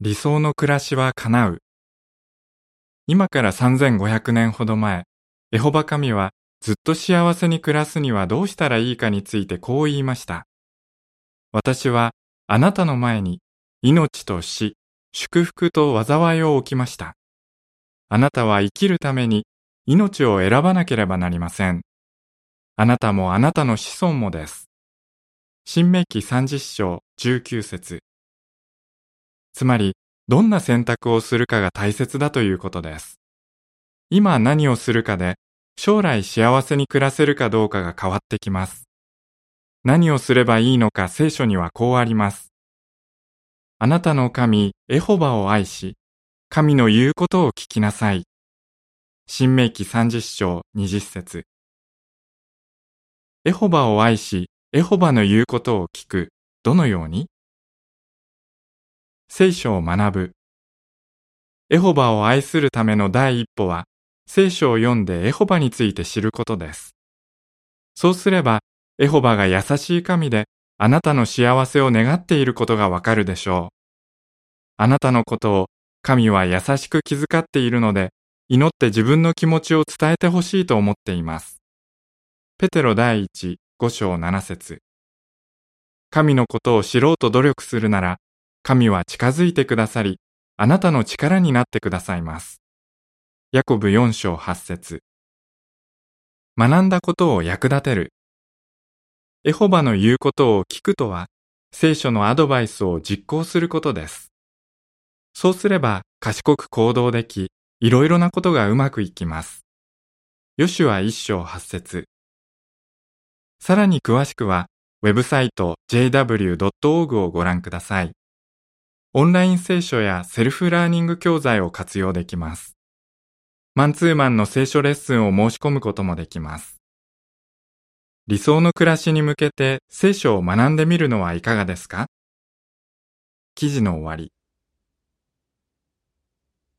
理想の暮らしは叶う。今から3500年ほど前、エホバ神はずっと幸せに暮らすにはどうしたらいいかについてこう言いました。私はあなたの前に命と死、祝福と災いを置きました。あなたは生きるために命を選ばなければなりません。あなたもあなたの子孫もです。新明記30章19節つまり、どんな選択をするかが大切だということです。今何をするかで、将来幸せに暮らせるかどうかが変わってきます。何をすればいいのか聖書にはこうあります。あなたの神、エホバを愛し、神の言うことを聞きなさい。新明記30章20節エホバを愛し、エホバの言うことを聞く。どのように？聖書を学ぶ。エホバを愛するための第一歩は、聖書を読んでエホバについて知ることです。そうすれば、エホバが優しい神で、あなたの幸せを願っていることがわかるでしょう。あなたのことを神は優しく気遣っているので、祈って自分の気持ちを伝えてほしいと思っています。ペテロ第一五章七節神のことを知ろうと努力するなら、神は近づいてくださり、あなたの力になってくださいます。ヤコブ4章8節学んだことを役立てる。エホバの言うことを聞くとは、聖書のアドバイスを実行することです。そうすれば賢く行動でき、いろいろなことがうまくいきます。ヨシュア一章八節さらに詳しくは、ウェブサイト jw.org をご覧ください。オンライン聖書やセルフラーニング教材を活用できます。マンツーマンの聖書レッスンを申し込むこともできます。理想の暮らしに向けて聖書を学んでみるのはいかがですか？記事の終わり。